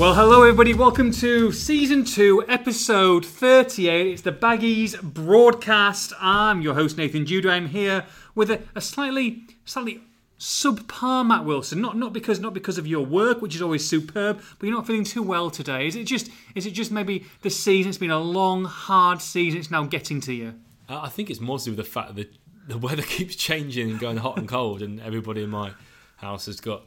Well, hello everybody. Welcome to season two, episode 38. It's the Baggies broadcast. I'm your host Nathan Judah. I'm here with a, a slightly, slightly subpar Matt Wilson. Not not because not because of your work, which is always superb, but you're not feeling too well today. Is it just is it just maybe the season? It's been a long, hard season. It's now getting to you. Uh, I think it's mostly with the fact that the weather keeps changing and going hot and cold, and everybody in my house has got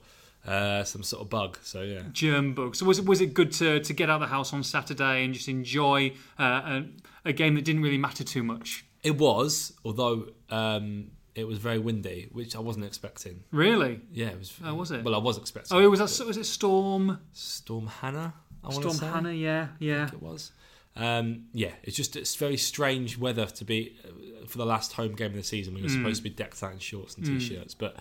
uh, some sort of bug. So yeah, germ bug. So was it was it good to to get out of the house on Saturday and just enjoy uh, a, a game that didn't really matter too much? it was, although um, it was very windy, which I wasn't expecting. Really? Yeah, it was. Oh, was it? Well, I was expecting. Oh, it was that. Was it Storm? Storm Hannah. I Storm say. Hannah. Yeah, yeah. It was. Um, yeah, it's just it's very strange weather to be uh, for the last home game of the season We you're Mm. supposed to be decked out in shorts and t-shirts. But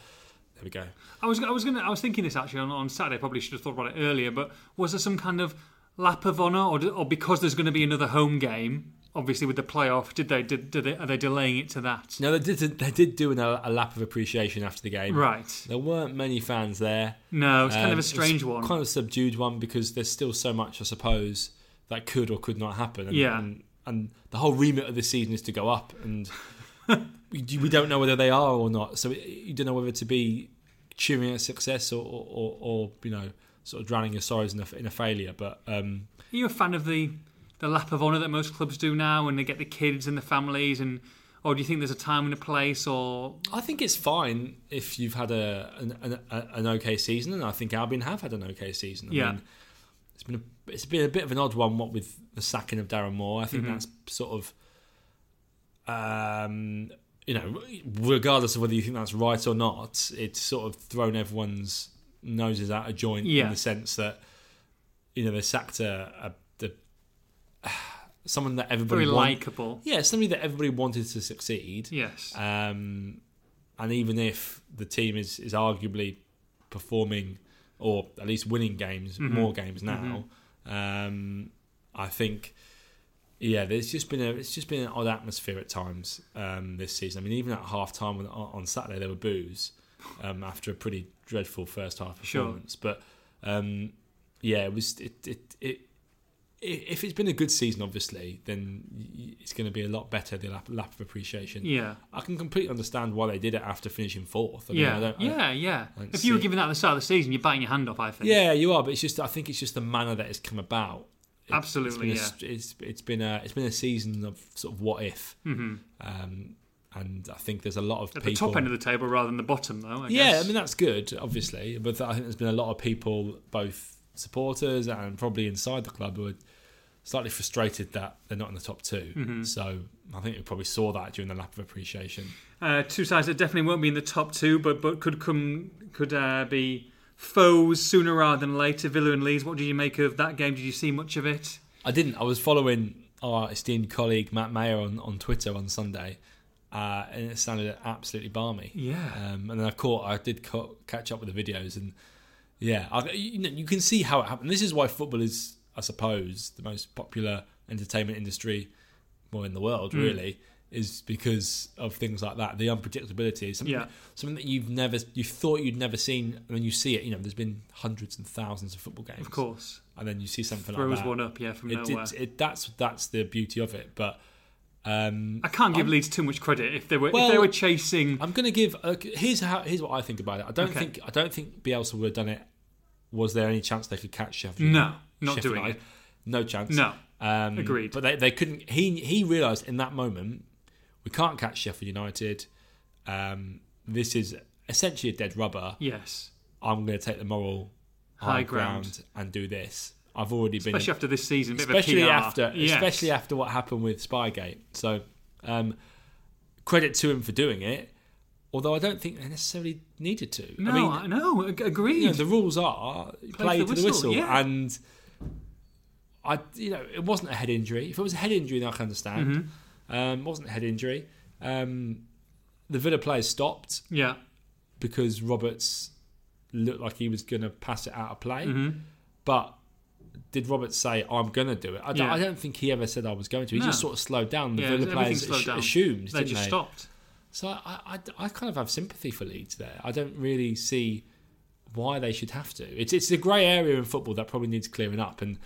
there we go. I was I was gonna I was thinking this actually on, on Saturday. Probably should have thought about it earlier. But was there some kind of lap of honour, or, or because there's going to be another home game? Obviously, with the playoff, did they did, did they are they delaying it to that? No, they did. They did do an, a lap of appreciation after the game. Right. There weren't many fans there. No, it's kind Um, of a strange one. Kind of a subdued one because there's still so much, I suppose, that could or could not happen. And, Yeah. And, and the whole remit of the season is to go up, and we, we don't know whether they are or not. So you don't know whether to be cheering at success or, or, or, or you know, sort of drowning your sorrows in a, in a failure. But um, Are you a fan of the the lap of honour that most clubs do now, and they get the kids and the families, and or do you think there's a time and a place, or I think it's fine if you've had a an, an, an okay season, and I think Albion have had an okay season. I Yeah. mean, it's been a, it's been a bit of an odd one. What with the sacking of Darren Moore, I think Mm-hmm. that's sort of, um, you know, regardless of whether you think that's right or not, it's sort of thrown everyone's noses out of joint Yeah. in the sense that you know they sacked a, a the someone that everybody very likable? yeah, somebody that everybody wanted to succeed. Yes. Um, and even if the team is, is arguably performing or at least winning games, Mm-hmm. more games now, um, I think, yeah, there's just been a it's just been an odd atmosphere at times um, this season. I mean, even at half time on, on Saturday there were boos um, after a pretty dreadful first half Sure. performance. But um, yeah, it was it, it it if it's been a good season, obviously, then it's going to be a lot better. The lap, lap of appreciation. yeah. I can completely understand why they did it after finishing fourth. I mean, Yeah, I don't, I- yeah, yeah. Don't If you were giving that at the start of the season, you're biting your hand off. I think. yeah, you are. But it's just I think it's just the manner that it's come about. Absolutely, it's been a, it's it's been a it's been a season of sort of what if, hmm um, and I think there's a lot of At people. the top end of the table rather than the bottom, though. I yeah, guess. I mean that's good, obviously, but I think there's been a lot of people, both supporters and probably inside the club, who are slightly frustrated that they're not in the top 2 Mm-hmm. So I think we probably saw that during the lap of appreciation. Uh, two sides that definitely won't be in the top two, but but could come could uh, be foes sooner rather than later. Villa and Leeds. What did you make of that game? Did you see much of it? I didn't. I was following our esteemed colleague Matt Maher on, on Twitter on Sunday, uh, and it sounded absolutely balmy. Yeah. Um, and then I caught, I did ca- catch up with the videos, and yeah, I, you, know, you can see how it happened. This is why football is, I suppose, the most popular entertainment industry, well, in the world, Mm. really, is because of things like that. The unpredictability is something, Yeah. something that you've never, you thought you'd never seen. When you see it, you know, there's been hundreds and thousands of football games, Of course, and then you see something throws like that. one up. Yeah, from It, nowhere. it, it, that's that's the beauty of it. But um, I can't give I'm- Leeds too much credit if they were if Well, they were chasing. I'm going to give. Uh, here's how. Here's what I think about it. I don't Okay. think. I don't think Bielsa would have done it. Was there any chance they could catch Sheffield? No, not Sheffield doing United? it. No chance. No, Um, Agreed. But they, they couldn't. He he realised in that moment we can't catch Sheffield United. Um, this is essentially a dead rubber. yes, I'm going to take the moral High high, ground. ground. and do this. I've already been especially after this season, especially of a PR. after Yes. especially after what happened with Spygate. So um, credit to him for doing it. Although I don't think they necessarily needed to. No, I mean, I know. ag- Agreed. you know, the rules are play, the to the whistle, whistle, yeah. and I, you know, it wasn't a head injury. If it was a head injury, then I can understand. Mm-hmm. Um, it wasn't a head injury. Um, the Villa players stopped yeah. because Roberts looked like he was going to pass it out of play, Mm-hmm. but. Did Roberts say I'm going to do it? I don't, Yeah. I don't think he ever said I was going to. He No. just sort of slowed down. The Yeah, Villa players down. assumed, They just they? stopped. So I, I, I kind of have sympathy for Leeds there. I don't really see why they should have to. It's it's a grey area in football that probably needs clearing up. And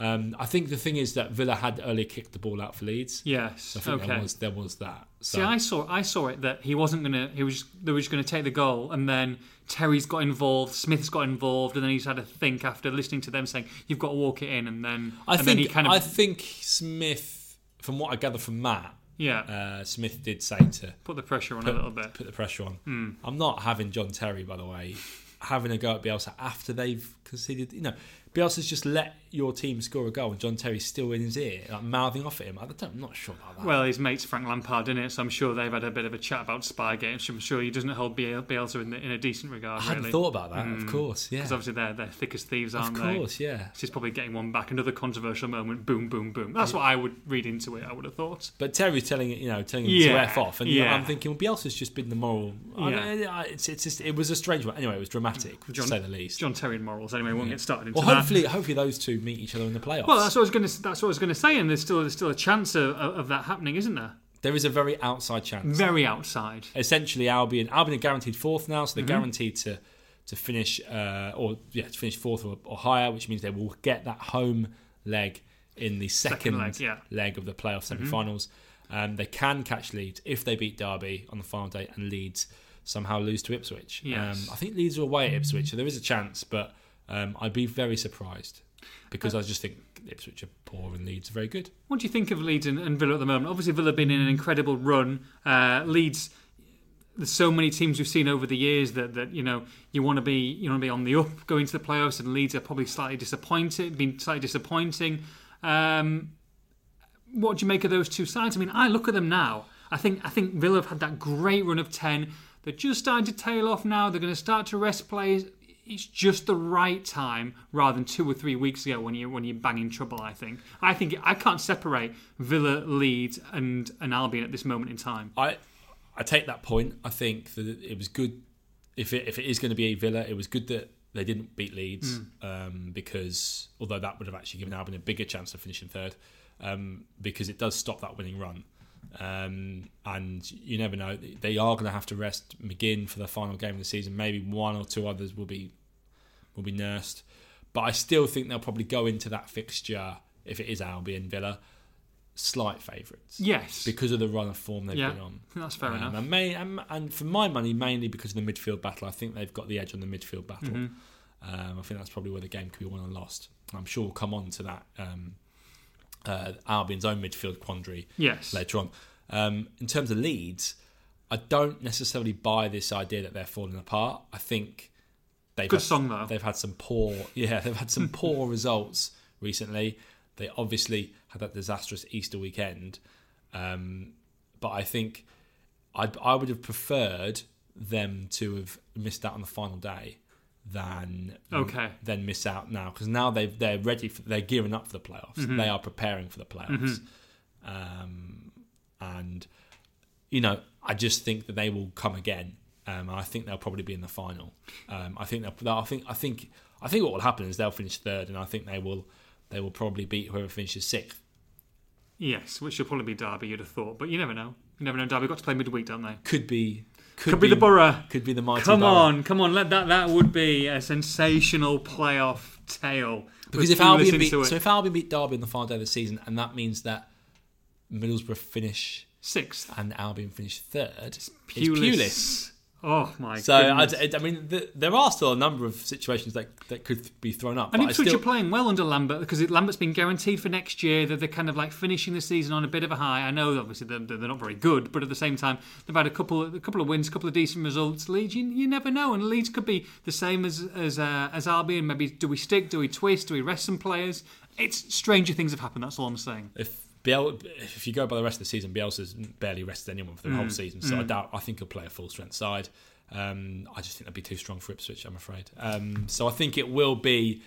um, I think the thing is that Villa had earlier kicked the ball out for Leeds. Yes. So I think okay. there was there was that. So See, I saw I saw it that he wasn't gonna. He was they were just gonna take the goal, and then Terry's got involved, Smith's got involved, and then he's had to think after listening to them saying you've got to walk it in, and then I and think then he kind of I think Smith, from what I gather from Matt, yeah uh, Smith did say to put the pressure on put, a little bit. put the pressure on. Hmm. I'm not having John Terry, by the way, having a go at Bielsa after they've conceded. You know, Bielsa's just let your team score a goal, and John Terry's still in his ear, like mouthing off at him. I I'm not sure about that. Well, his mate's Frank Lampard, in it, so I'm sure they've had a bit of a chat about Spygate. I'm sure he doesn't hold Bielsa in, the, in a decent regard, I hadn't really. thought about that. Of mm. course, yeah, Because obviously they're, they're thick as thieves, aren't they? Of course, yeah. She's probably getting one back. Another controversial moment. Boom, boom, boom. That's what I would read into it. I would have thought. But Terry's telling it, you know, telling him Yeah, to f off, and yeah. I'm thinking, well, Bielsa's just been the moral. Yeah. don't- I- it's, it's just, it was a strange one. Anyway, it was dramatic, to say the least. John Terry and morals. Anyway, we won't get started into well, that. Hopefully, hopefully those two meet each other in the playoffs. Well, that's what I was going to. That's what I was going to say, and there's still there's still a chance of, of, that happening, isn't there? there is a very outside chance. Very outside. Essentially, Albion, Albion are guaranteed fourth now, so they're Mm-hmm. guaranteed to to finish uh, or yeah to finish fourth or, or higher, which means they will get that home leg in the second, leg, yeah. Mm-hmm. leg of the playoff semi-finals. Um, they can catch Leeds if they beat Derby on the final day, and Leeds somehow lose to Ipswich. Yes. Um, I think Leeds are away at Ipswich, so there is a chance, but um, I'd be very surprised because I just think Ipswich are poor and Leeds are very good. What do you think of Leeds and, and Villa at the moment? Obviously, Villa have been in an incredible run. Uh, Leeds, there's so many teams we've seen over the years that, that you know you want to be you want to be on the up going to the playoffs, and Leeds are probably slightly disappointed, been slightly disappointing. Um, what do you make of those two sides? I mean, I look at them now. I think I think Villa have had that great run of ten. They're just starting to tail off now. They're going to start to rest players. It's just the right time rather than two or three weeks ago when you when you're banging trouble. I think. I think I can't separate Villa, Leeds, and and Albion at this moment in time. I I take that point. I think that it was good if it if it is going to be a Villa, it was good that they didn't beat Leeds um, because although that would have actually given Albion a bigger chance of finishing third um, because it does stop that winning run. Um, and you never know; they are going to have to rest McGinn for the final game of the season. Maybe one or two others will be will be nursed, but I still think they'll probably go into that fixture if it is Albion Villa slight favourites Yes, because of the run of form they've yeah, been on. That's fair Um, enough. And, may, and, and for my money, mainly because of the midfield battle, I think they've got the edge on the midfield battle. Mm-hmm. Um, I think that's probably where the game could be won and lost. I'm sure we'll come on to that um, uh, Albion's own midfield quandary Yes, later on. Um, in terms of Leeds, I don't necessarily buy this idea that they're falling apart. I think they've good had, song though. they've had some poor yeah they've had some poor results recently. They obviously had that disastrous Easter weekend, um, but I think I'd, I would have preferred them to have missed out on the final day than Okay. than miss out now because now they they're ready for they're gearing up for the playoffs. Mm-hmm. They are preparing for the playoffs, um, and you know I just think that they will come again. Um, I think they'll probably be in the final. Um, I think they'll, I think I think I think what will happen is they'll finish third, and I think they will they will probably beat whoever finishes sixth. Yes, which will probably be Derby. You'd have thought, but you never know. You never know. Derby got to play midweek, don't they? Could be could, Could be the Borough. could be the mighty Come Borough. on, come on. Let that that would be a sensational playoff tale. Because if Albion beat so if Albion beat Derby in the final day of the season, and that means that Middlesbrough finish sixth, and Albion finish third, it's Pulis. Pulis. Oh my god. So I. I mean, th there are still a number of situations that, that could be thrown up. and Ipswich still, are playing well under Lambert because Lambert's been guaranteed for next year. That they're kind of like finishing the season on a bit of a high. I know, obviously, they're, they're not very good, but at the same time, they've had a couple, a couple of wins, a couple of decent results. Leeds, you, you never know, and Leeds could be the same as as uh, as Albion. Maybe do we stick? Do we twist? Do we rest some players? It's stranger things have happened. That's all I'm saying. if Biel, if you go by the rest of the season, Bielsa's barely rested anyone for the Mm. whole season. So I doubt. I think he'll play a full strength side. Um, I just think that'd be too strong for Ipswich. I'm afraid. Um, so I think it will be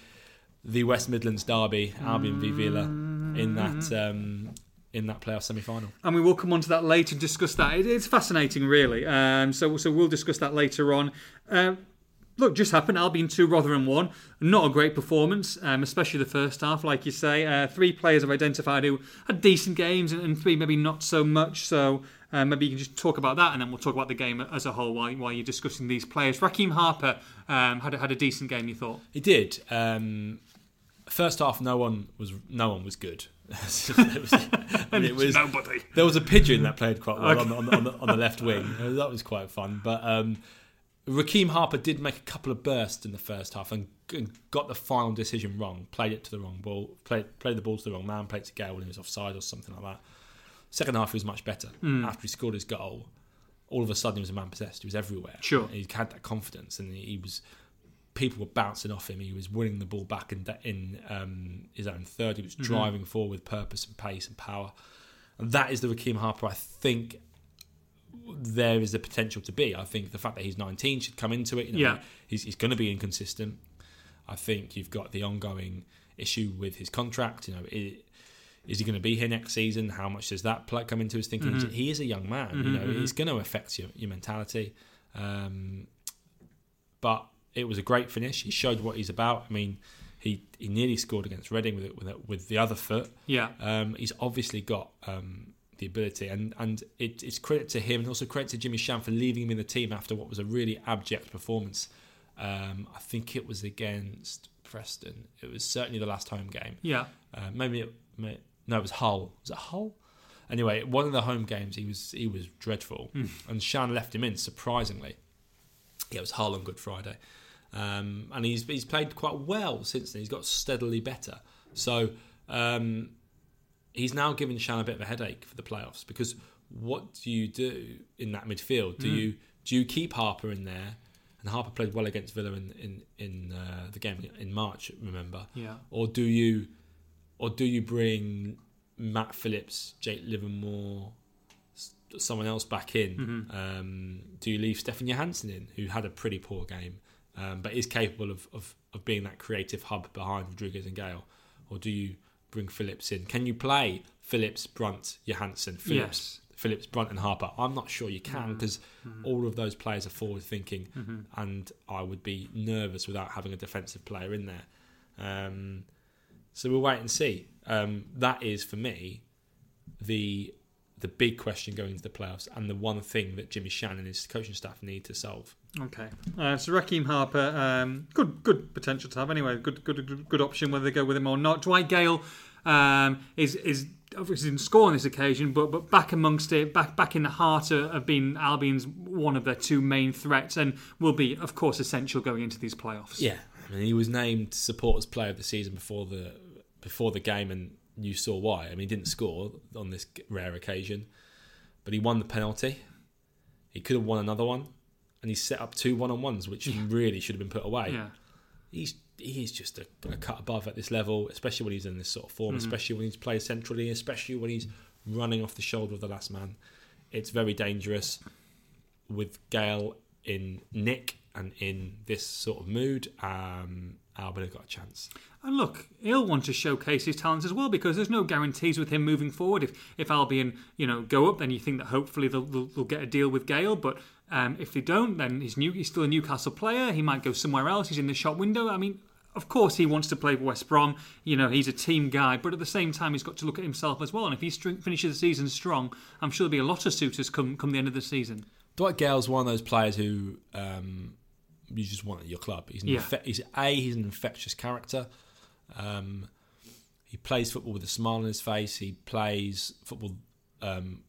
the West Midlands derby, Albion v Villa, in that um, in that playoff semi final. and we will come on to that later and discuss that. It, it's fascinating, really. Um, so, so we'll discuss that later on. Um, look, just happened. Albion two, Rotherham one. Not a great performance, um, especially the first half, like you say. Uh, three players have identified who had decent games, and, and three maybe not so much. So. Uh, maybe you can just talk about that, and then we'll talk about the game as a whole while, while you're discussing these players. Rekeem Harper um, had a, had a decent game. You thought? He did. Um, first half, no one was no one was good. it was, I mean, it was Nobody. there was a pigeon that played quite well Okay. on, the, on, the, on, the, left wing. That was quite fun. But um, Rekeem Harper did make a couple of bursts in the first half and, and got the final decision wrong. Played it to the wrong ball. Played played the ball to the wrong man. Played to Gayle when he was offside or something like that. Second half he was much better. Hmm. After he scored his goal, all of a sudden he was a man possessed. He was everywhere. Sure. he had that confidence and he was. People were bouncing off him. He was winning the ball back in in um, his own third. He was Mm-hmm. driving forward with purpose and pace and power. And that is the Rekeem Harper I think there is the potential to be. I think the fact that he's 19 should come into it. You know, Yeah. He's, he's going to be inconsistent. I think you've got the ongoing issue with his contract. You know, i- is he going to be here next season? How much does that play, come into his thinking? Mm-hmm. He is a young man. You know, it's going to affect your, your mentality. Um, but it was a great finish. He showed what he's about. I mean, he, he nearly scored against Reading with it, with, it, with the other foot. Yeah. Um, he's obviously got um, the ability, and and it, it's credit to him, and also credit to Jimmy Shan for leaving him in the team after what was a really abject performance. Um, I think it was against Preston. It was certainly the last home game. Yeah. Uh, maybe it, may, no, it was Hull. Was it Hull? Anyway, one of the home games, he was he was dreadful, and Shan left him in surprisingly. Yeah, it was Hull on Good Friday, um, and he's he's played quite well since then. He's got steadily better. So um, he's now giving Shan a bit of a headache for the playoffs because what do you do in that midfield? Do you do you keep Harper in there? And Harper played well against Villa in in, in uh, the game in March. Remember, Yeah. or do you or do you bring Matt Phillips, Jake Livermore, someone else back in? Um, do you leave Stefan Johansen in, who had a pretty poor game, um, but is capable of, of, of being that creative hub behind Rodriguez and Gayle? Or do you bring Phillips in? Can you play Phillips, Brunt, Johansen, Phillips, Yes. Phillips, Brunt, and Harper? I'm not sure you can because all of those players are forward thinking, and I would be nervous without having a defensive player in there. Um, so we'll wait and see. Um, that is for me the the big question going into the playoffs, and the one thing that Jimmy Shannon and his coaching staff need to solve. Okay. Uh, so Rekeem Harper, um, good good potential to have anyway. Good good good, good option whether they go with him or not. Dwight Gayle um, is is obviously didn't score on this occasion, but but back amongst it, back back in the heart of, of being Albion's one of their two main threats, and will be of course essential going into these playoffs. Yeah, I mean, he was named supporters player of the season before the before the game, and you saw why. I mean, he didn't score on this rare occasion, but he won the penalty. He could have won another one, and he set up two one on ones, which really should have been put away. Yeah. he's he's just a, a cut above at this level, especially when he's in this sort of form, especially when he's playing centrally, especially when he's running off the shoulder of the last man. It's very dangerous with Gayle in Nick and in this sort of mood. Um, Albert have got a chance. And look, he'll want to showcase his talents as well because there's no guarantees with him moving forward. If if Albion, you know, go up, then you think that hopefully they'll, they'll, they'll get a deal with Gayle. But um, if they don't, then he's new. He's still a Newcastle player. He might go somewhere else. He's in the shop window. I mean, of course he wants to play for West Brom. You know, he's a team guy, but at the same time, he's got to look at himself as well. And if he finishes the season strong, I'm sure there'll be a lot of suitors come come the end of the season. Dwight Gayle's one of those players who um, you just want at your club. He's, an Yeah. infe- he's a he's an infectious character. Um, he plays football with a smile on his face. He plays football. Um,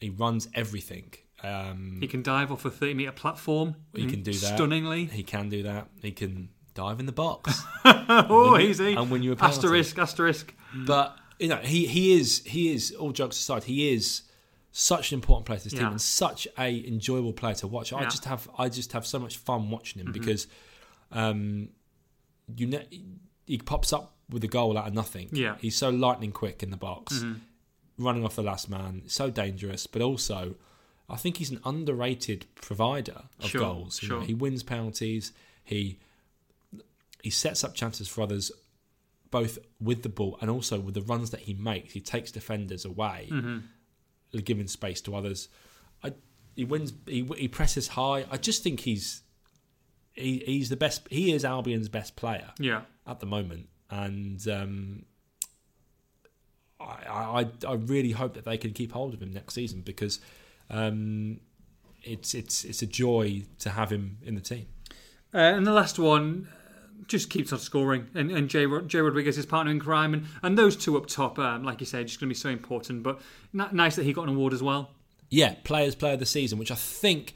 he runs everything. Um, He can dive off a 30 meter platform. He can do that. stunningly. he can do that. He can dive in the box. oh, Win easy. and win you a penalty. asterisk, asterisk. But you know, he he is he is all jokes aside, he is such an important player to this team and such a enjoyable player to watch. I just have I just have so much fun watching him because um you know he pops up with a goal out of nothing. Yeah. He's so lightning quick in the box, running off the last man, so dangerous, but also I think he's an underrated provider of Sure, goals. You know, sure. he wins penalties. He he sets up chances for others, both with the ball and also with the runs that he makes. He takes defenders away, Mm-hmm. Giving space to others. I, he wins. He, he presses high. I just think he's he, he's the best. He is Albion's best player Yeah. at the moment, and um, I, I I really hope that they can keep hold of him next season because um, it's it's it's a joy to have him in the team. Uh, and the last one just keeps on scoring. And, and Jay, Jay Rodriguez, his partner in crime. And, and those two up top, um, like you said, just going to be so important. But n- nice that he got an award as well. Yeah, players player of the season, which I think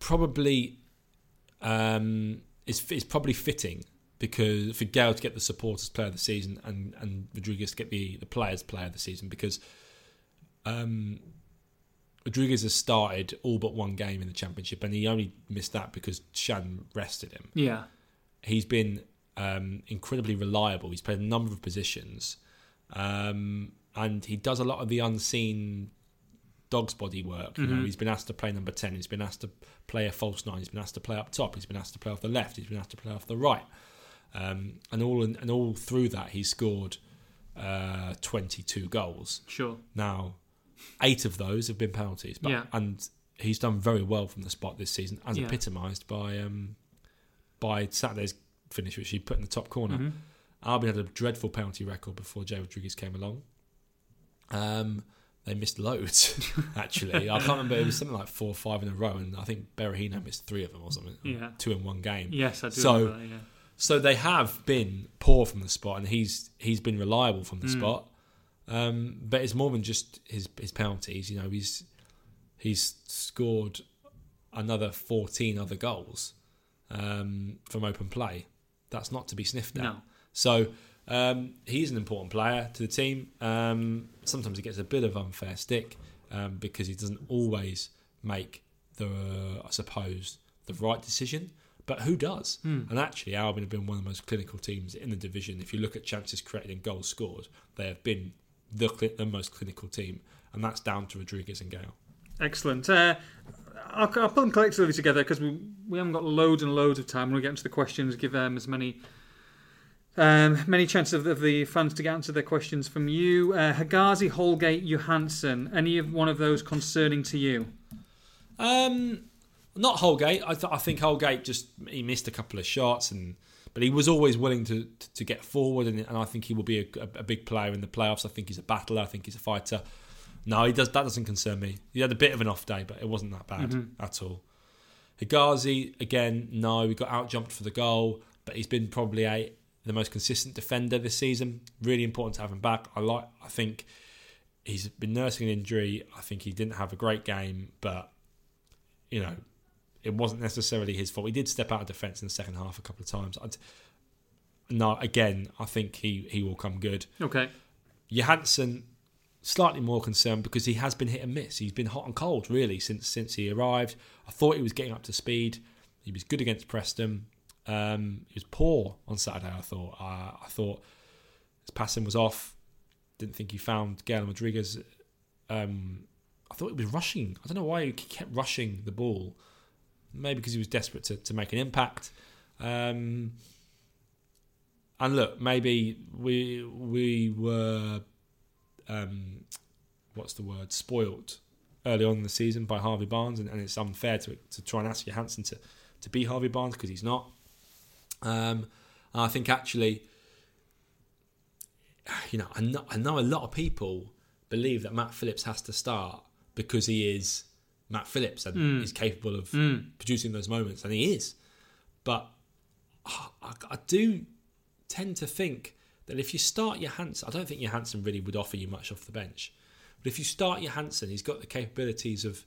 probably um, is is probably fitting because for Gayle to get the supporters player of the season and and Rodriguez to get the the players player of the season because um, Rodriguez has started all but one game in the championship and he only missed that because Shan rested him. Yeah. He's been um, incredibly reliable. He's played a number of positions, um, and he does a lot of the unseen dog's body work. You know, he's been asked to play number ten. He's been asked to play a false nine. He's been asked to play up top. He's been asked to play off the left. He's been asked to play off the right. Um, and all and all through that, he's scored uh, twenty-two goals. Sure. Now, eight of those have been penalties, but Yeah. and he's done very well from the spot this season, as Yeah. epitomised by um, by Saturday's finish, which he put in the top corner. Mhm. Albion had a dreadful penalty record before Jay Rodriguez came along. Um, they missed loads, actually. I can't remember. It was something like four or five in a row, and I think Berahino missed three of them or something. Yeah. Two in one game. Yes, I do So- remember that, yeah. So they have been poor from the spot, and he's he's been reliable from the Mm. spot. Um, but it's more than just his his penalties. You know, he's he's scored another fourteen other goals um, from open play. That's not to be sniffed at. No. So um, he's an important player to the team. Um, sometimes he gets a bit of unfair stick um, because he doesn't always make the, I suppose, the right decision. But who does? Hmm. And actually, Albion have been one of the most clinical teams in the division. If you look at chances created and goals scored, they have been the, the most clinical team, and that's down to Rodriguez and Gayle. Excellent. Uh, I'll, I'll put them collectively together because we, we haven't got loads and loads of time. When We'll get into the questions, give them as many um, many chances of, of the fans to get answer their questions from you. Uh, Hegazi, Holgate, Johansen. Any of one of those concerning to you? Um, not Holgate. I, th- I think Holgate just he missed a couple of shots, and but he was always willing to to, to get forward, and, and I think he will be a, a, a big player in the playoffs. I think he's a battler. I think he's a fighter. No, he does. That doesn't concern me. He had a bit of an off day, but it wasn't that bad Mhm. at all. Hegazi again. No, he got out jumped for the goal, but he's been probably a the most consistent defender this season. Really important to have him back. I like. I think he's been nursing an injury. I think he didn't have a great game, but you know, it wasn't necessarily his fault. He did step out of defence in the second half a couple of times. I'd, no, again, I think he, he will come good. Okay. Johansen, slightly more concerned because he has been hit and miss. He's been hot and cold really since since he arrived. I thought he was getting up to speed. He was good against Preston. Um, he was poor on Saturday. I thought. Uh, I thought his passing was off. Didn't think he found Gayle Rodriguez. Um, I thought he was rushing. I don't know why he kept rushing the ball. Maybe because he was desperate to, to make an impact. Um, and look, maybe we we were um, what's the word spoilt early on in the season by Harvey Barnes, and, and it's unfair to to try and ask Johansen to to be Harvey Barnes because he's not. Um, I think actually, you know, I know, I know a lot of people believe that Matt Phillips has to start because he is Matt Phillips and Mm. is capable of Mm. producing those moments, and he is. But I, I do tend to think that if you start Johansen, I don't think Johansen really would offer you much off the bench. But if you start Johansen, he's got the capabilities of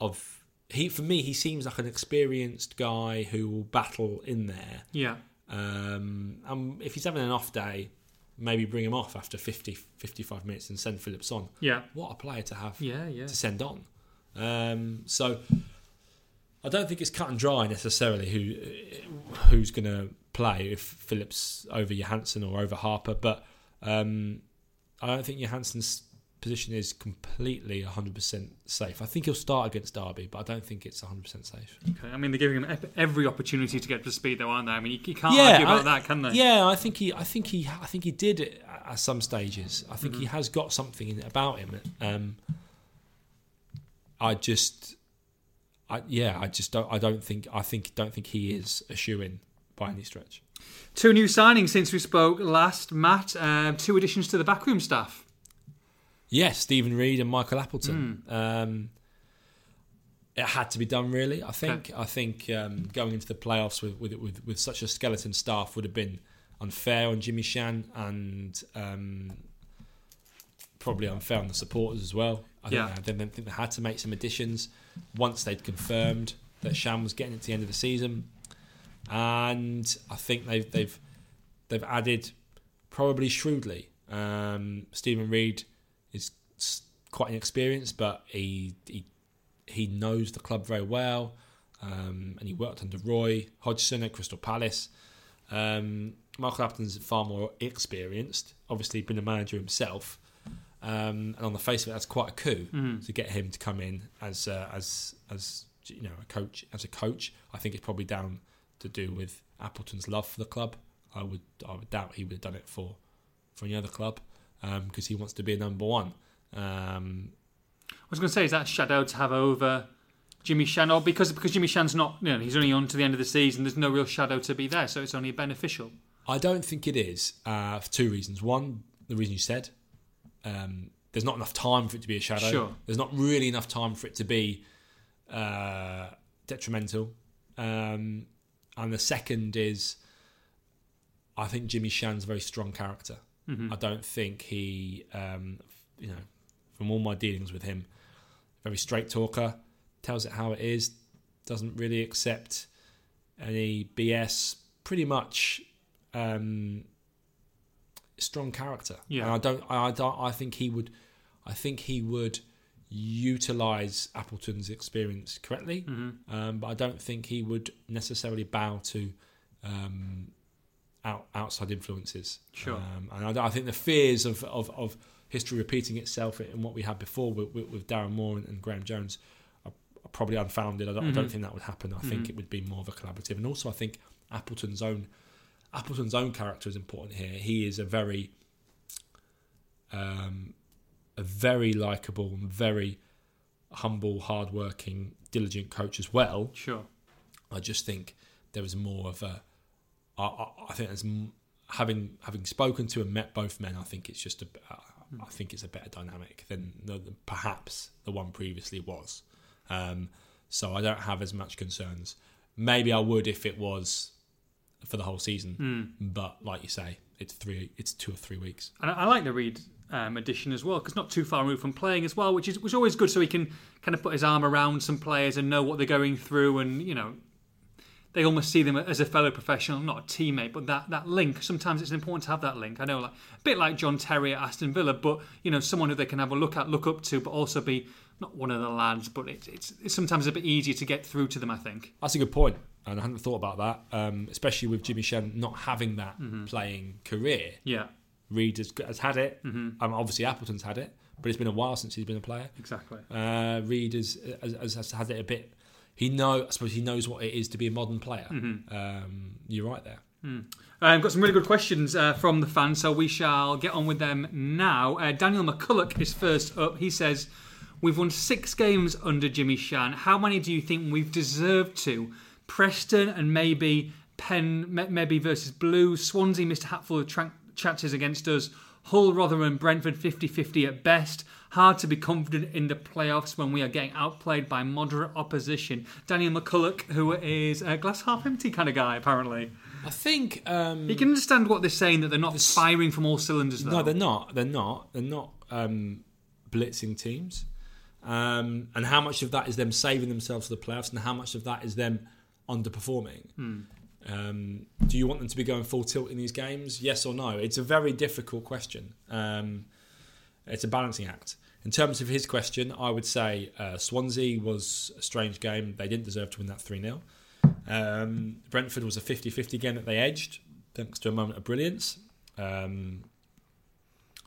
of he for me he seems like an experienced guy who will battle in there. Yeah. Um, and if he's having an off day, maybe bring him off after 50, 55 minutes and send Phillips on. Yeah. What a player to have Yeah. Yeah. to send on. Um, so I don't think it's cut and dry necessarily who who's going to play if Phillips over Johansen or over Harper, but um, I don't think Johansen's position is completely 100% safe. I think he'll start against Derby, but I don't think it's 100% safe. Okay. I mean, they're giving him every opportunity to get to speed, though, aren't they? I mean, you, can't Yeah, argue about I- that, can they? Yeah, I think he, I think he, I think he did it at some stages. I think he has got something in, about him. Um, I just, I yeah, I just don't. I don't think. I think don't think he is a shoe in by any stretch. Two new signings since we spoke last, Matt. Uh, two additions to the backroom staff. Yes, Steven Reid and Michael Appleton. Um, it had to be done, really. I think. Okay. I think um, going into the playoffs with, with with with such a skeleton staff would have been unfair on Jimmy Shan and um, probably unfair on the supporters as well. I Yeah. think, they, I think they had to make some additions once they'd confirmed that Shan was getting it to the end of the season, and I think they've they've they've added probably shrewdly. Um, Steven Reid is quite inexperienced, but he he he knows the club very well, um, and he worked under Roy Hodgson at Crystal Palace. Um, Michael Appleton's far more experienced, obviously been a manager himself, um, and on the face of it, that's quite a coup to get him to come in as uh, as as you know a coach as a coach. I think it's probably down to do with Appleton's love for the club. I would I would doubt he would have done it for for any other club because he wants to be a number one. Um, I was going to say, is that a shadow to have over Jimmy Shan? Or because because Jimmy Shan's not, you know, he's only on to the end of the season. There's no real shadow to be there, so it's only beneficial. I don't think it is uh, for two reasons. One, the reason you said, um, there's not enough time for it to be a shadow. Sure. There's not really enough time for it to be uh, detrimental. Um, and the second is, I think Jimmy Shan's a very strong character. I don't think he, um, you know, from all my dealings with him, very straight talker, tells it how it is, doesn't really accept any BS. Pretty much um, strong character. Yeah. And I don't. I, I don't. I think he would. I think he would utilize Appleton's experience correctly, Mm-hmm. um, but I don't think he would necessarily bow to um, out, outside influences. Sure. Um, and I, I think the fears of, of, of history repeating itself and what we had before with, with, with Darren Moore and, and Graeme Jones are, are probably unfounded. I don't, Mm-hmm. don't think that would happen. I think it would be more of a collaborative. And also, I think Appleton's own Appleton's own character is important here. He is a very um, a very likable and very humble, hardworking, diligent coach as well. Sure. I just think there is more of a. I, I, I think there's having having spoken to and met both men. I think it's just a. uh, think it's a better dynamic than, perhaps the one previously was. Um, so I don't have as much concerns. Maybe I would if it was for the whole season, but like you say, it's three. It's two or three weeks. And I, I like the Reid um, addition as well because not too far removed from playing as well, which is which is always good. So he can kind of put his arm around some players and know what they're going through, and you know they almost see them as a fellow professional, not a teammate, but that, that link. Sometimes it's important to have that link. I know, like a bit like John Terry at Aston Villa, but you know, someone who they can have a look at, look up to, but also be not one of the lads. But it's it's, it's sometimes a bit easier to get through to them. I think. That's a good point, and I hadn't thought about that. Um, especially with Jimmy Shan not having that playing career. Yeah, Reid has, has had it. Um, obviously, Appleton's had it, but it's been a while since he's been a player. exactly. Uh, Reid has, has, has, had it a bit. He know, I suppose, he knows what it is to be a modern player. Um, you're right there. Um, got some really good questions uh, from the fans, so we shall get on with them now. Uh, Daniel McCulloch is first up. He says, We've won six games under Jimmy Shan. How many do you think we've deserved to? Preston and maybe Penn, maybe versus Blues. Swansea missed a hatful of tra- chances against us. Hull, Rotherham, Brentford 50 50 at best. Hard to be confident in the playoffs when we are getting outplayed by moderate opposition. Daniel McCulloch, who is a glass half empty kind of guy, apparently. I think. Um, You can understand what they're saying that they're not firing from all cylinders. Though. no, they're not. They're not. They're not um, blitzing teams. Um, and how much of that is them saving themselves for the playoffs, and how much of that is them underperforming? Um, do you want them to be going full tilt in these games? Yes or no? It's a very difficult question. Um, it's a balancing act. In terms of his question, I would say uh, Swansea was a strange game. They didn't deserve to win that 3 0. Um, Brentford was a 50 50 game that they edged, thanks to a moment of brilliance. Um,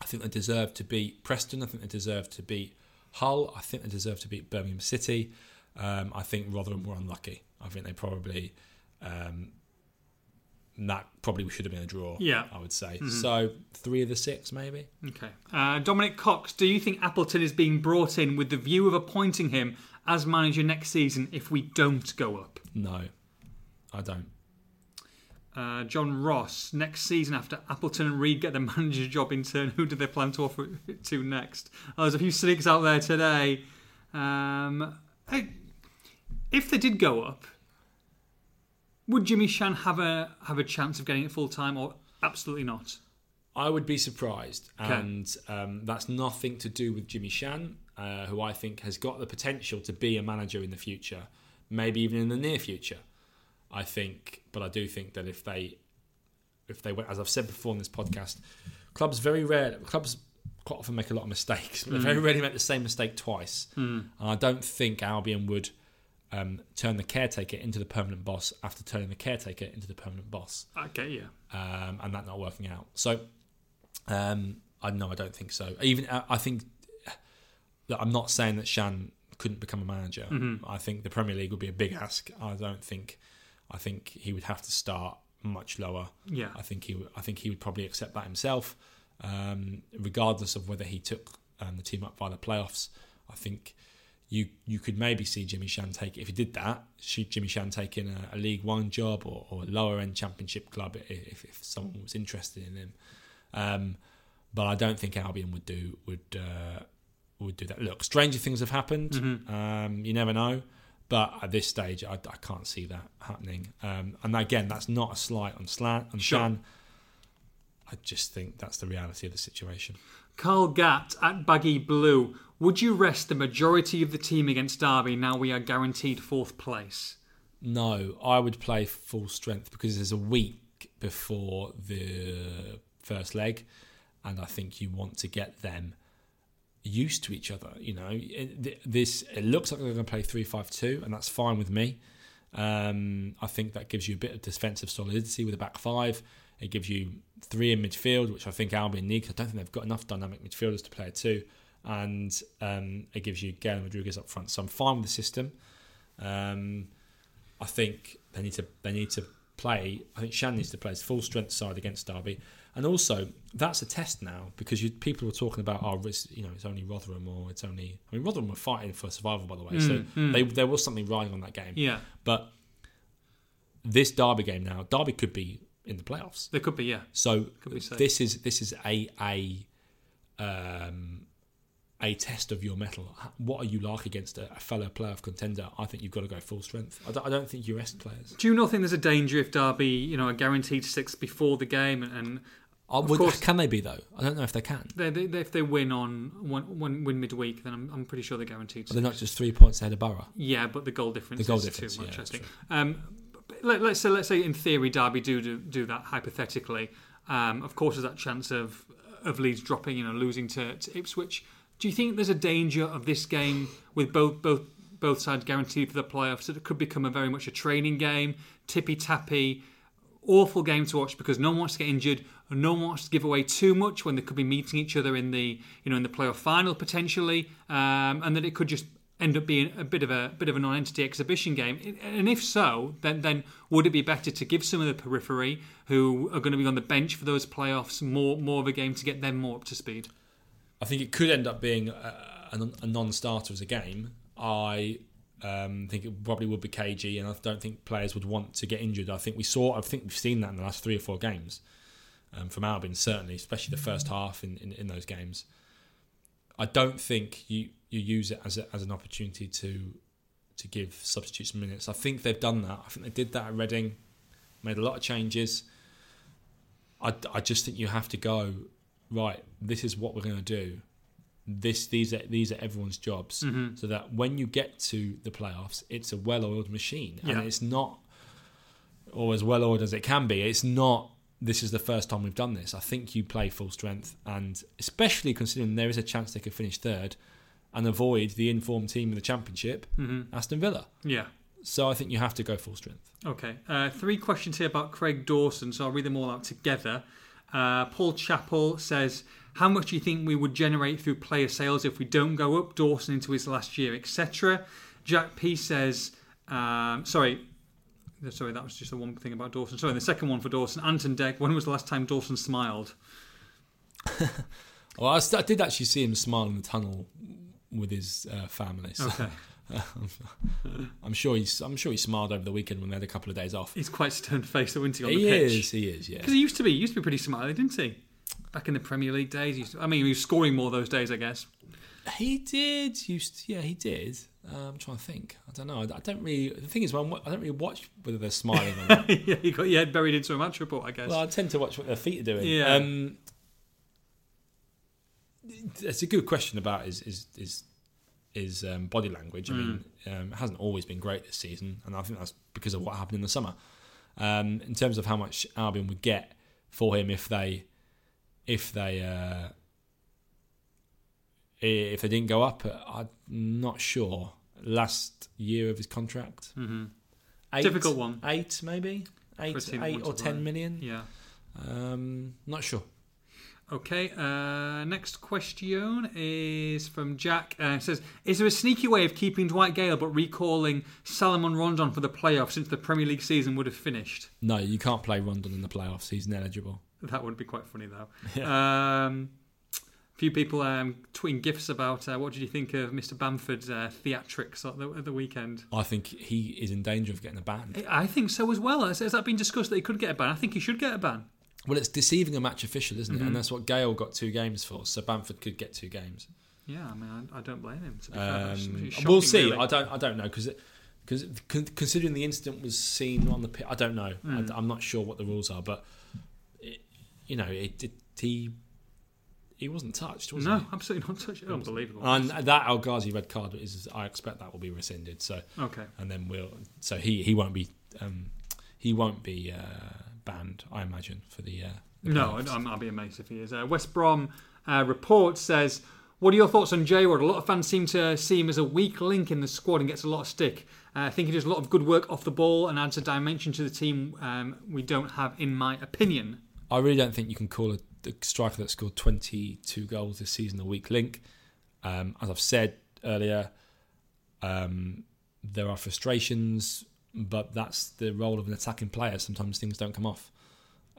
I think they deserve to beat Preston. I think they deserve to beat Hull. I think they deserve to beat Birmingham City. Um, I think Rotherham were unlucky. I think they probably um, that probably should have been a draw. Yeah. I would say so. Three of the six, maybe. Okay. Uh, Dominic Cox, do you think Appleton is being brought in with the view of appointing him as manager next season if we don't go up? No, I don't. Uh, John Ross, next season after Appleton and Reid get the manager job in turn, who do they plan to offer it to next? Oh, there's a few sneaks out there today. Um, hey, if they did go up, would Jimmy Shan have a have a chance of getting it full time, or absolutely not? I would be surprised, and um, that's nothing to do with Jimmy Shan, uh, who I think has got the potential to be a manager in the future, maybe even in the near future. I think, but I do think that if they, if they went, as I've said before in this podcast, clubs very rare, clubs quite often make a lot of mistakes, but they very rarely make the same mistake twice. And I don't think Albion would um, turn the caretaker into the permanent boss after turning the caretaker into the permanent boss Okay, yeah. um, and that not working out. So, um, I no, I don't think so. Even I I think that I'm not saying that Shan couldn't become a manager. I think the Premier League would be a big ask. I don't think. I think he would have to start much lower. Yeah. I think he. would- I think he would probably accept that himself, um, regardless of whether he took um, the team up via the playoffs. I think you you could maybe see Jimmy Shan take if he did that. Should Jimmy Shan taking a, a League One job or, or a lower end Championship club if, if someone was interested in him. Um, but I don't think Albion would do would uh, would do that. Look, stranger things have happened. Um, you never know. But at this stage, I, I can't see that happening. Um, and again, that's not a slight on Slan on Sure. Shan. I just think that's the reality of the situation. Carl Gatt at Baggy Blue. Would you rest the majority of the team against Derby now we are guaranteed fourth place? No, I would play full strength because there's a week before the first leg, and I think you want to get them used to each other. You know, It- this it looks like they're going to play three-five-two, and that's fine with me. Um, I think that gives you a bit of defensive solidity with a back five. It gives you three in midfield, which I think Albion need. I don't think they've got enough dynamic midfielders to play a two, and um, it gives you Galen Rodriguez up front. So I'm fine with the system. Um, I think they need to they need to play. I think Shan needs to play his full strength side against Derby, and also that's a test now because you, people were talking about oh, it's, you know, it's only Rotherham or it's only. I mean, Rotherham were fighting for survival by the way, so they, there was something riding on that game. Yeah, But this Derby game now, Derby could be in the playoffs. there could be, yeah. So be this is this is a a um, a test of your metal. What are you like against a, a fellow playoff contender? I think you've got to go full strength. I don't, I don't think you rest players. Do you not think there's a danger if Derby, you know, are guaranteed six before the game and, and Oh, course. can they be though? I don't know if they can. they, they, if they win on one, one win midweek, then I'm, I'm pretty sure they're guaranteed. They're not just three points ahead of Borough? Yeah, but the goal difference The goal is difference, too much. yeah, I think. Um, let, let's say let's say in theory Derby do do, do that hypothetically. Um, of course, there's that chance of of Leeds dropping, you know, losing to, to Ipswich. Do you think there's a danger of this game with both both both sides guaranteed for the playoffs that it could become a very much a training game, tippy tappy, awful game to watch because no one wants to get injured and no one wants to give away too much when they could be meeting each other in the you know in the playoff final potentially, um, and that it could just end up being a bit of a bit of a non-entity exhibition game. And if so, then then would it be better to give some of the periphery who are going to be on the bench for those playoffs more more of a game to get them more up to speed? I think it could end up being a, a, non-starter as a game. I um, think it probably would be cagey, and I don't think players would want to get injured. I think we saw. I think we've seen that in the last three or four games um, from Albion, certainly, especially the first half in, in, in those games. I don't think you, you use it as a, as an opportunity to to give substitutes minutes. I think they've done that. I think they did that at Reading, made a lot of changes. I, I just think you have to go right. This is what we're going to do. This these are these are everyone's jobs, Mm-hmm. so that when you get to the playoffs, it's a well-oiled machine, Yeah. and it's not or as well-oiled as it can be. It's not. This is the first time we've done this. I think you play full strength, and especially considering there is a chance they could finish third and avoid the informed team in the championship, Mm-hmm. Aston Villa. Yeah. So I think you have to go full strength. Okay. Uh, three questions here about Craig Dawson, so I'll read them all out together. Uh, Paul Chappell says, "How much do you think we would generate through player sales if we don't go up Dawson into his last year, etc." Jack P says, um, "Sorry, sorry, that was just the one thing about Dawson. Sorry, the second one for Dawson. Anton Deck. When was the last time Dawson smiled? Well, I, st- I did actually see him smile in the tunnel with his uh, family. So Okay. I'm sure he's. I'm sure he smiled over the weekend when they had a couple of days off. He's quite stern faced, isn't he, on He the pitch? He is. He is. Yeah. Because he used to be. He used to be pretty smiley, didn't he? Back in the Premier League days. He used to, I mean, he was scoring more those days, I guess. He did. Used. To, yeah, he did. Uh, I'm trying to think. I don't know. I, I don't really. The thing is, wa- I don't really watch whether they're smiling or not. yeah, you got your head buried into a match report, I guess. well, I tend to watch what their feet are doing. Yeah. Um, it's a good question about is his his, his um, body language. I mean, um, it hasn't always been great this season, and I think that's because of what happened in the summer. Um, in terms of how much Albion would get for him if they if they uh, if they didn't go up, I'm not sure. Last year of his contract, hmm eight, Difficult one. eight maybe eight, eight or ten million. Yeah. Um, not sure. Okay, uh, next question is from Jack. Uh, it says, "Is there a sneaky way of keeping Dwight Gayle but recalling Salomon Rondon for the playoffs since the Premier League season would have finished?" No, you can't play Rondon in the playoffs. He's ineligible. That would be quite funny, though. Um, a few people um, tweeting gifs about uh, what did you think of Mr. Bamford's uh, theatrics at the, at the weekend. I think he is in danger of getting a ban. I think so as well. Has, has that been discussed that he could get a ban? I think he should get a ban. Well, it's deceiving a match official, isn't it? Mhm. And that's what Gayle got two games for. So Bamford could get two games. Yeah, I mean, I, I don't blame him. To be fair. It's- Um, it's we'll see. really. I don't. I don't know because because considering the incident was seen on the pit, I don't know. Mm. I, am not sure what the rules are, but it, you know, it, it, he he wasn't touched, was no, he? absolutely not touch. Unbelievable. And that El Ghazi red card is, I expect that will be rescinded. So okay. and then we'll so he he won't be um, he won't be uh, banned I imagine for the, uh, the No. I'm, I'll be amazed if he is. Uh, West Brom uh, report says, "What are your thoughts on J Rod? A lot of fans seem to see him as a weak link in the squad and gets a lot of stick. Uh, I think he does a lot of good work off the ball and adds a dimension to the team um, we don't have, in my opinion." I really don't think you can call a, a striker that scored 22 goals this season a weak link. Um, as I've said earlier, um, there are frustrations, but that's the role of an attacking player. Sometimes things don't come off.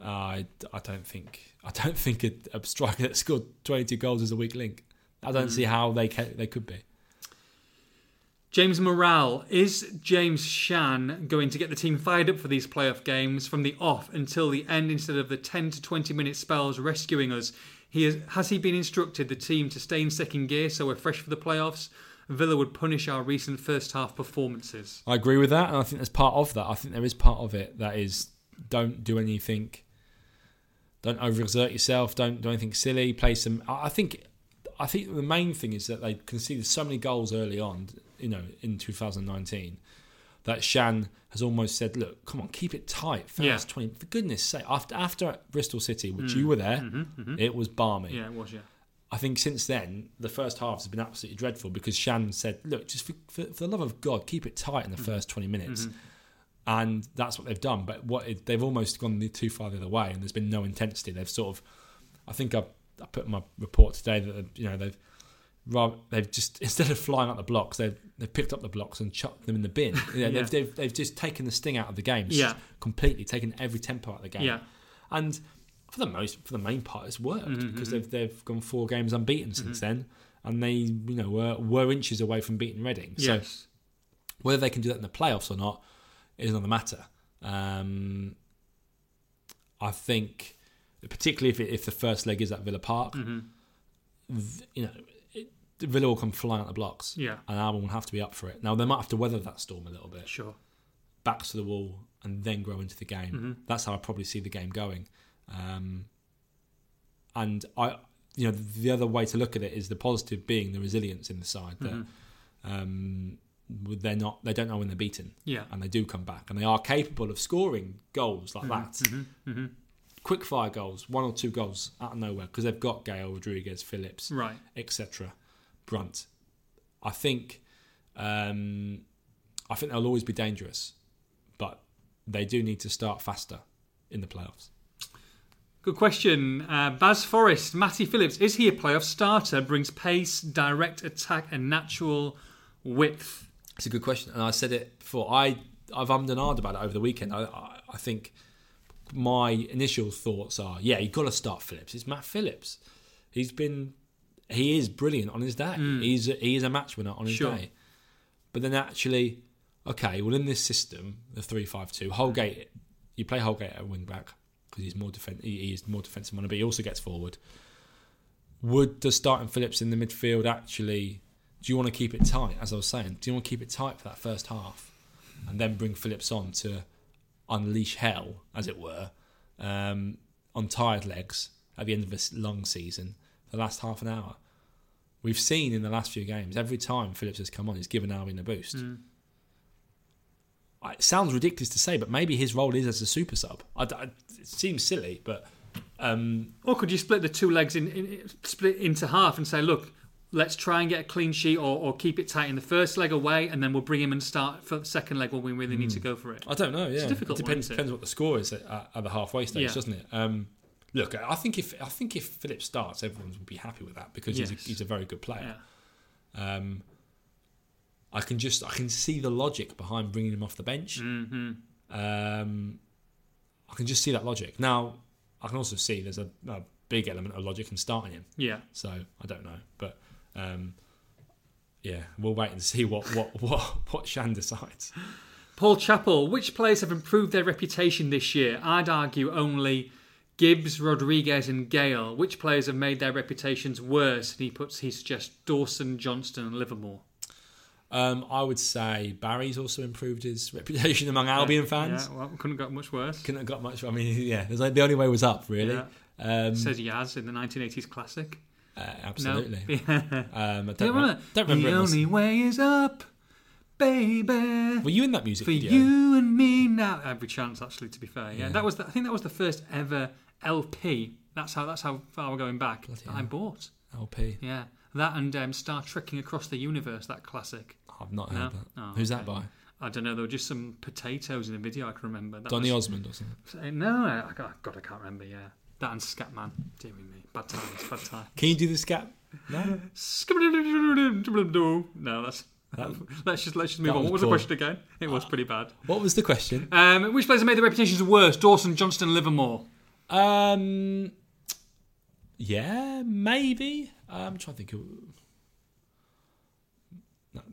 I, I don't think I don't think a, a striker that scored 22 goals is a weak link. I don't see mm. how they ca- they could be. James Morale is James Shan going to get the team fired up for these playoff games from the off until the end instead of the 10 to 20 minute spells rescuing us? He has, has he been instructed the team to stay in second gear so we're fresh for the playoffs? Villa would punish our recent first half performances. I agree with that, and I think there's part of that. I think there is part of it that is don't do anything, don't overexert yourself, don't do anything silly. Play some. I think, I think the main thing is that they conceded so many goals early on, you know, in 2019, that Shan has almost said, "Look, come on, keep it tight, first Yeah. 20. For goodness' sake, after after Bristol City, which mm. you were there, mm-hmm, mm-hmm. it was balmy. Yeah, it was, yeah. I think since then, the first halves have been absolutely dreadful because Shan said, look, just for, for, for the love of God, keep it tight in the mm-hmm. first 20 minutes. Mm-hmm. And that's what they've done. But what it, they've almost gone too far the other way and there's been no intensity. They've sort of, I think I, I put in my report today that, you know, they've, rather, they've just, instead of flying up the blocks, they've, they've picked up the blocks and chucked them in the bin. You know, Yeah. they've, they've, they've just taken the sting out of the game. Yeah. Completely taken every tempo out of the game. Yeah. And for the most, for the main part, it's worked Mm-hmm, because they've they've gone four games unbeaten since then, and they you know were were inches away from beating Reading. So Yes. whether they can do that in the playoffs or not is another matter. Um, I think, particularly if it, if the first leg is at Villa Park, Mm-hmm. th- you know, it, Villa will come flying out the blocks, Yeah. and Albion will have to be up for it. Now they might have to weather that storm a little bit, Sure. backs to the wall, and then grow into the game. Mm-hmm. That's how I probably see the game going. Um, and I, you know, the other way to look at it is the positive being the resilience in the side that Mm-hmm. um, they're not, they don't know when they're beaten, Yeah. and they do come back, and they are capable of scoring goals like that, Mm-hmm. quick fire goals, one or two goals out of nowhere because they've got Gayle, Rodriguez, Phillips, Right. etc. Brunt. I think, um, I think they'll always be dangerous, but they do need to start faster in the playoffs. Good question. Uh, Baz Forrest, Matty Phillips, is he a playoff starter? Brings pace, direct attack, and natural width. It's a good question, and I said it before. I I've ummed and ahed about it over the weekend. I I, I think my initial thoughts are, yeah, you've got to start Phillips. It's Matt Phillips. He's been he is brilliant on his day. He's a, he is a match winner on his Sure. day. But then actually, okay, well in this system, the three-five-two, Holgate, you play Holgate at wing back because he's more defen- he is more defensive minded, but he also gets forward. Would the starting Phillips in the midfield actually? Do you want to keep it tight? As I was saying, do you want to keep it tight for that first half, and then bring Phillips on to unleash hell, as it were, um, on tired legs at the end of this long season, the last half an hour? We've seen in the last few games, every time Phillips has come on, he's given Albion a boost. I- It sounds ridiculous to say, but maybe his role is as a super sub. I, I- it seems silly, but um, Or could you split the two legs in, in split into half and say, look, let's try and get a clean sheet or, or keep it tight in the first leg away, and then we'll bring him and start for the second leg when we really need to go for it. I don't know. Yeah, a difficult it depends. it? depends what the score is at, at the halfway stage, Yeah. doesn't it? Um, look, I think if I think if Phillips starts, everyone will be happy with that because he's, a, he's a very good player. Yeah. Um, I can just I can see the logic behind bringing him off the bench. hmm Um, I can just see that logic. Now, I can also see there's a, a big element of logic in starting him. Yeah. So I don't know, but um, yeah, we'll wait and see what what what what Shan decides. Paul Chappell, which players have improved their reputation this year? I'd argue only Gibbs, Rodriguez, and Gayle. Which players have made their reputations worse? And he puts he suggests Dawson, Johnston, and Livermore. Um, I would say Barry's also improved his reputation among Albion fans. Yeah, well, couldn't have got much worse. Couldn't have got much. I mean, yeah, there's like, the only way was up, really. Yeah. Um, Says Yazz in the 1980s classic. uh, absolutely. No. Yeah. Um, I don't, well, don't remember. the only way is up, baby. Were you in that music For video? you and me now. Every chance, actually. To be fair, yeah, Yeah. that was. The, I think that was the first ever LP. That's how. That's how far we're going back. Bloody that I bought. LP. Yeah, that and um, Star Trekking Across the Universe. That classic. I've not No? heard that. Oh, Who's okay. that by? I don't know. There were just some potatoes in the video. I can remember. That Donny was, Osmond or something. No, I, God, God, I can't remember. Yeah, that and Scatman. Dear me, bad times, bad time. Can you do the scat? No. No, that's. That- let's just let's just move on. What was the question again? It was pretty bad. What was the question? Um, which players have made the reputations worse? Dawson, Johnston, Livermore. Um, yeah, maybe. Um, I'm trying to think. Of,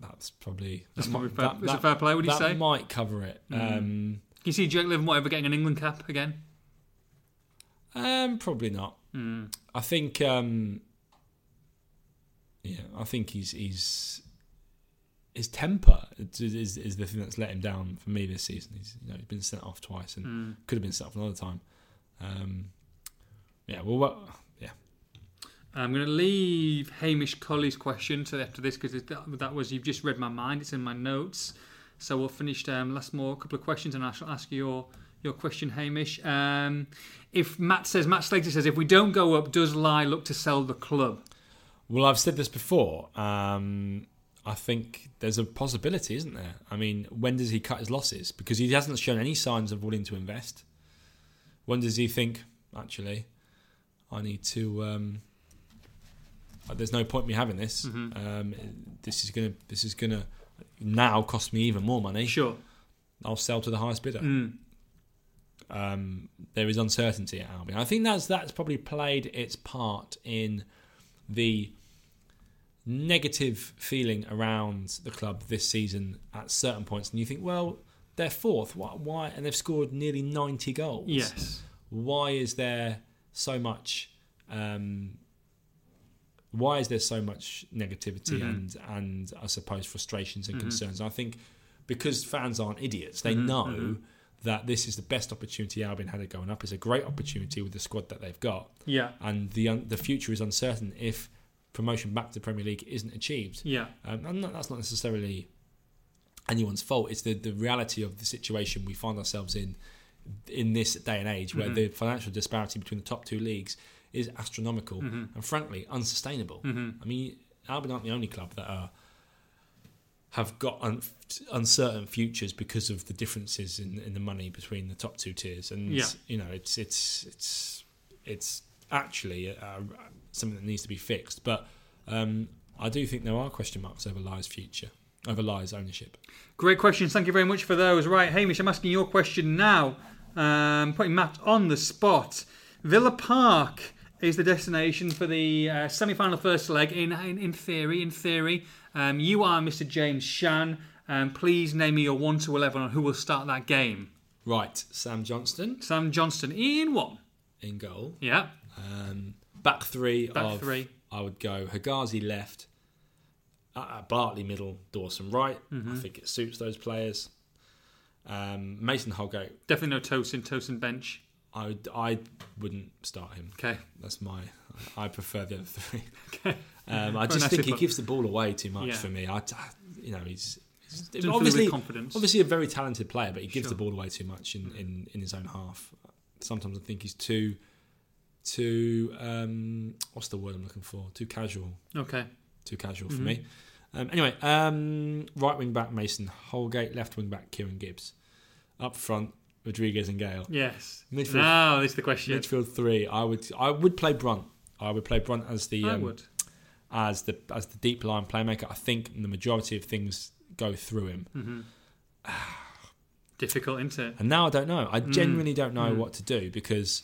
that's probably That's that probably fair- that- that- fair play, would you that say? might cover it. Mm. Um, Can you see Jake Livermore ever getting an England cap again? um, probably not. Mm. I think. Um, yeah, I think he's he's his temper is, is the thing that's let him down for me this season. He's you know he's been sent off twice and Mm. could have been sent off another time. Um, yeah, well, I'm going to leave Hamish Colley's question to after this because that, was you've just read my mind. It's in my notes. So we'll finish um, last more couple of questions and I shall ask your your question, Hamish. Um, if Matt says Matt Slater says if we don't go up, does Lai look to sell the club? Well, I've said this before. Um, I think there's a possibility, isn't there? I mean, when does he cut his losses? Because he hasn't shown any signs of willing to invest. When does he think, actually, I need to? Um, there's no point me having this. Mhm. Um, this is gonna. This is gonna now cost me even more money. Sure. I'll sell to the highest bidder. Mm. um, there is uncertainty at Albion. I think that's that's probably played its part in the negative feeling around the club this season at certain points. And you think, well, they're fourth. Why? why? And they've scored nearly ninety goals. Yes. Why is there so much? Um, why is there so much negativity Mhm. and and I suppose frustrations and Mhm. concerns? I think because fans aren't idiots, they Mhm, know mhm. that this is the best opportunity Albion had going up. It's a great opportunity with the squad that they've got, Yeah. and the un- the future is uncertain if promotion back to the Premier League isn't achieved. Yeah. Um, and that's not necessarily anyone's fault. It's the, the reality of the situation we find ourselves in in this day and age, where Mhm. the financial disparity between the top two leagues is astronomical Mhm. and frankly unsustainable. Mhm. I mean, Albion aren't the only club that are have got un- uncertain futures because of the differences in, in the money between the top two tiers, and Yeah. you know, it's it's it's it's actually uh, something that needs to be fixed. But um, I do think there are question marks over Lai's future, over Lai's ownership. Great questions. Thank you very much for those. Right, Hamish, I'm asking your question now. Um, putting Matt on the spot. Villa Park is the destination for the uh, semi-final first leg. In, in in theory, in theory, um, you are Mr. James Shan. Um, please name me your 1 to 11 on who will start that game. Right, Sam Johnston Sam Johnston in one. in goal. Yeah. Um, back three Back of three. I would go Hegazi left, uh, uh, Bartley middle, Dawson right. Mm-hmm. I think it suits those players. Um, Mason Holgate, Definitely no Tosin. Tosin bench. I would, I wouldn't start him. Okay. That's my. I prefer the other three. Okay. Um, I just think he gives the ball away too much Yeah. for me. I, you know, he's, he's Doesn't fill you obviously confidence. obviously a very talented player, but he gives Sure. the ball away too much in, in, in his own half. Sometimes I think he's too too um, what's the word I'm looking for? Too casual. Okay. Too casual for Mhm. me. Um, anyway, um, right wing back Mason Holgate, left wing back Kieran Gibbs, up front Rodriguez and Gayle. Yes. Midfield- Now this is the question. Midfield three. I would I would play Brunt. I would play Brunt as the I um, would. as the as the deep line playmaker. I think the majority of things go through him. hmm Difficult, isn't it? And now I don't know. I Mm. genuinely don't know Mm. what to do because.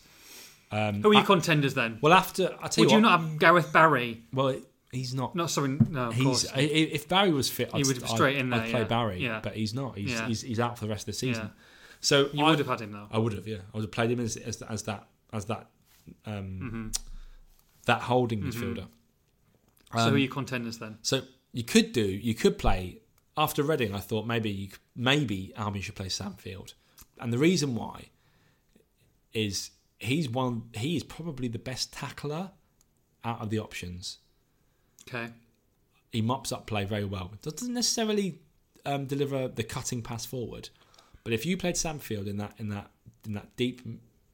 Um, Who are your I- contenders then? well, after I tell you, Would you, you not have Gareth Barry? Well, he's not. No, sorry, no, of he's course. i- if Barry was fit, I'd, He would have I'd- straight in I'd play yeah. Barry, Yeah. but he's not. He's, Yeah. he's he's out for the rest of the season. Yeah. So You I, would have had him though. I would have, yeah. I would have played him as as, as that as that um, hmm that holding Mhm. midfielder. so who Um, are your contenders then? So you could do, you could play after Reading. I thought maybe you, could- maybe Albion should play Sam Field, and the reason why is he's one. He is probably the best tackler out of the options. Okay. He mops up play very well. Doesn't necessarily um, deliver the cutting pass forward, but if you played Sam Field in that in that in that deep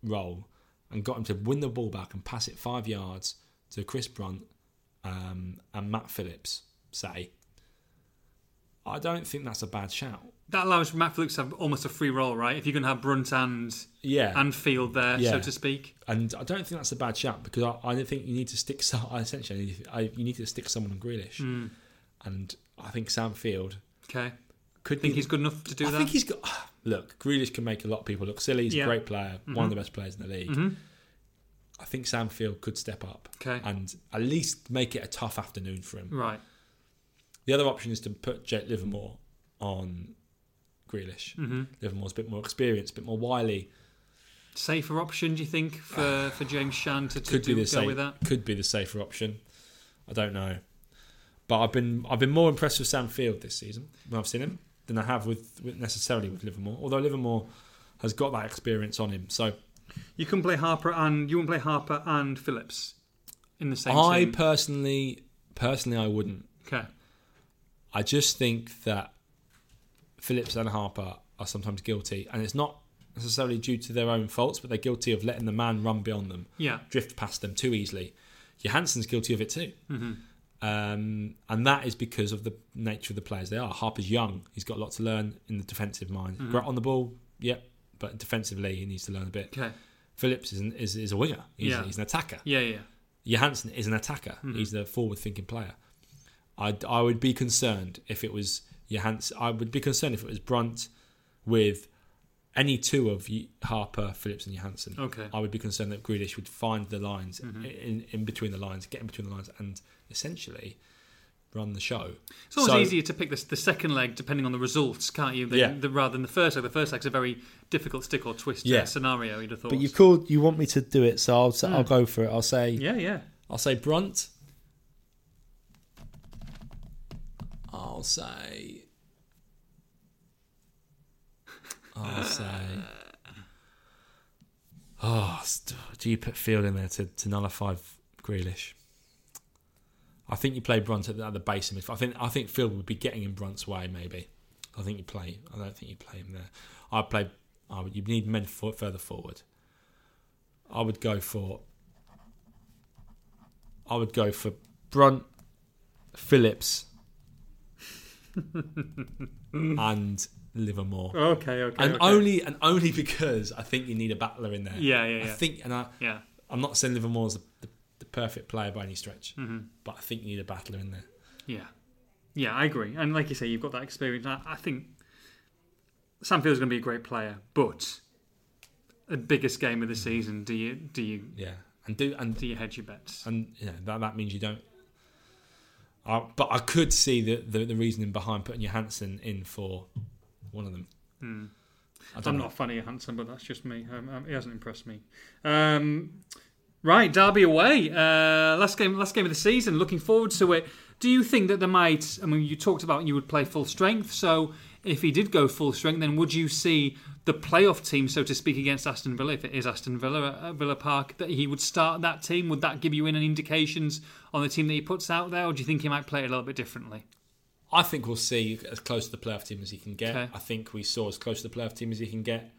role and got him to win the ball back and pass it five yards to Chris Brunt um, and Matt Phillips, say, I don't think that's a bad shout. That allows Matt Phillips to have almost a free role, right? If you can have Brunt and Yeah, and, Field there, Yeah. so to speak. And I don't think that's a bad shout because I, I don't think you need to stick. So, I essentially, I you need to stick someone on Grealish, Mm. and I think Sam Field Okay. could Think be. he's good enough to do I that? think he's got. Look, Grealish can make a lot of people look silly. He's Yeah. a great player, one of Mhm. the best players in the league. hmm I think Sam Field could step up Okay. and at least make it a tough afternoon for him. Right. The other option is to put Jake Livermore on Grealish. hmm Livermore's a bit more experienced, a bit more wily. Safer option, do you think, for, for James Shan to, to Could do, be go the safe, with that? could be the safer option. I don't know, but I've been I've been more impressed with Sam Field this season when I've seen him than I have with, with necessarily with Livermore. Although Livermore has got that experience on him, so You can play Harper and you won't play Harper and Phillips in the same I team. personally personally I wouldn't. okay. I just think that Phillips and Harper are sometimes guilty, and it's not necessarily due to their own faults, but they're guilty of letting the man run beyond them, Yeah. drift past them too easily. Johansen's guilty of it too, hmm um, and that is because of the nature of the players they are. Harper's young; he's got a lot to learn in the defensive mind. Mhm. Great on the ball, yep, but defensively he needs to learn a bit. Okay. Phillips is an, is, is a winger; he's, Yeah. he's an attacker. Yeah, yeah. Johansen is an attacker. Mhm. He's the forward-thinking player. I I would be concerned if it was Johansen. I would be concerned if it was Brunt with any two of Ye- Harper, Phillips, and Johansen. Okay. I would be concerned that Grealish would find the lines Mhm. in, in between the lines, get in between the lines, and essentially run the show. It's always So- easier to pick the, the second leg depending on the results, can't you? Than, Yeah. the, rather than the first leg. The first leg's a very difficult stick or twist Yeah. uh, scenario. You'd have thought. But you called. You want me to do it, so I'll s- I'll Mm. go for it. I'll say. yeah, yeah. I'll say Brunt. I'll say. I'll say. Oh, st- do you put Field in there to, to nullify Grealish? I think you play Brunt at the, at the base of midfield. I think I think Field would be getting in Brunt's way. Maybe. I think you play. I don't think you play him there. I play. I would. You need men for, further forward. I would go for. I would go for Brunt, Phillips, and Livermore. Okay, okay. and okay. only and only because I think you need a battler in there. Yeah, yeah, I yeah. think, and I, yeah. I'm not saying Livermore's the, the, the perfect player by any stretch, hmm but I think you need a battler in there. Yeah. Yeah, I agree. And like you say, you've got that experience. I, I think Sam Field's going to be a great player, but the biggest game of the season, do you do you Yeah, and do and do you hedge your bets? and know, that that means you don't. I, but I could see the, the the reasoning behind putting Johansen in for one of them. Hmm. I know. not a fan of Johansen, but that's just me. Um, um, he hasn't impressed me. Um, right, Derby away. Uh, last game, last game of the season. Looking forward to it. Do you think that there might? I mean, you talked about you would play full strength. So if he did go full strength, then would you see the playoff team, so to speak, against Aston Villa, if it is Aston Villa at Villa Park, that he would start that team? Would that give you any indications on the team that he puts out there, or do you think he might play it a little bit differently? I think we'll see as close to the playoff team as he can get. Okay. I think we saw as close to the playoff team as he can get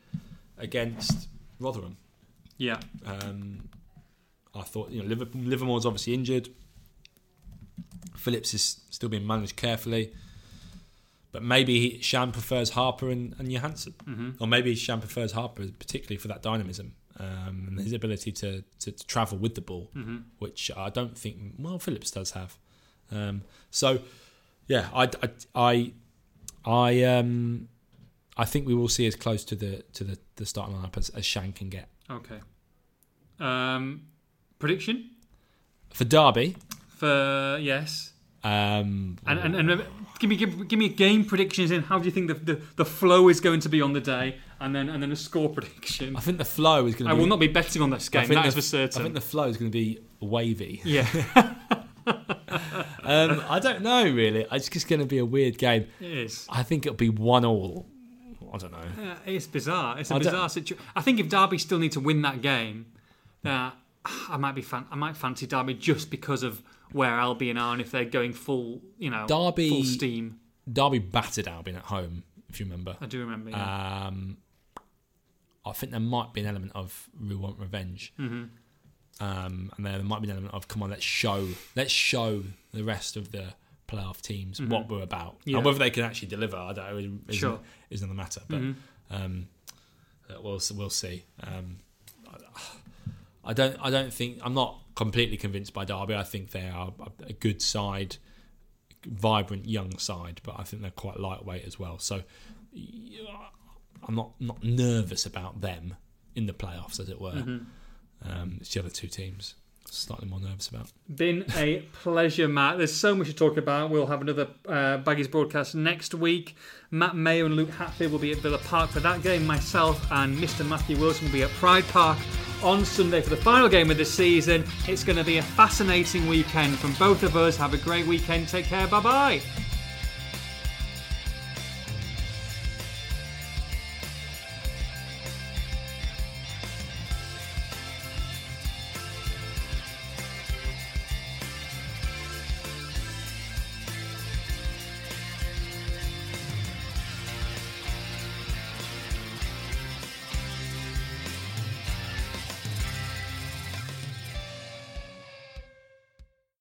against Rotherham. Yeah. Um, I thought you know Liverpool, Livermore's obviously injured. Phillips is still being managed carefully, but maybe he, Shan prefers Harper and, and Johansen, hmm or maybe Shan prefers Harper particularly for that dynamism um, and his ability to, to, to travel with the ball, hmm which I don't think well Phillips does have. Um, so yeah, I, I, I, I, um, I think we will see as close to the to the, the starting lineup as, as Shan can get Okay. Um, prediction for Derby. for yes, Um, and and, and give me give, give me game predictions in how do you think the, the the flow is going to be on the day, and then and then a score prediction. I think the flow is going I to. be, will not be betting on this I game. That is the- for certain. I think the flow is going to be wavy. yeah, Um, I don't know really. It's just going to be a weird game. it is. I think it'll be one all. I don't know. Uh, it's bizarre. It's a I bizarre situation. I think if Derby still need to win that game, that I might be fan- I might fancy Derby just because of where Albion are and if they're going full, you know, Derby- full steam. Derby battered Albion at home, if you remember. I do remember. Yeah. Um, I think there might be an element of we want revenge, hmm um, and there might be an element of come on, let's show, let's show the rest of the playoff teams Mhm. what we're about, Yeah. and whether they can actually deliver. I don't know. Isn't, Sure. isn't another matter, but Mhm. um, uh, we'll we'll see. Um, I, don't I don't think I'm not completely convinced by Derby. I think they are a, good side, vibrant young side, but I think they're quite lightweight as well. So I'm not not nervous about them in the playoffs, as it were. Mhm. Um, it's the other two teams slightly more nervous about. Been a pleasure, Matt. There's so much to talk about. We'll have another uh, Baggies broadcast next week. Matt Maher and Luke Hatfield will be at Villa Park for that game. Myself and Mr. Matthew Wilson will be at Pride Park on Sunday for the final game of the season. It's going to be a fascinating weekend from both of us. Have a great weekend. Take care. Bye bye.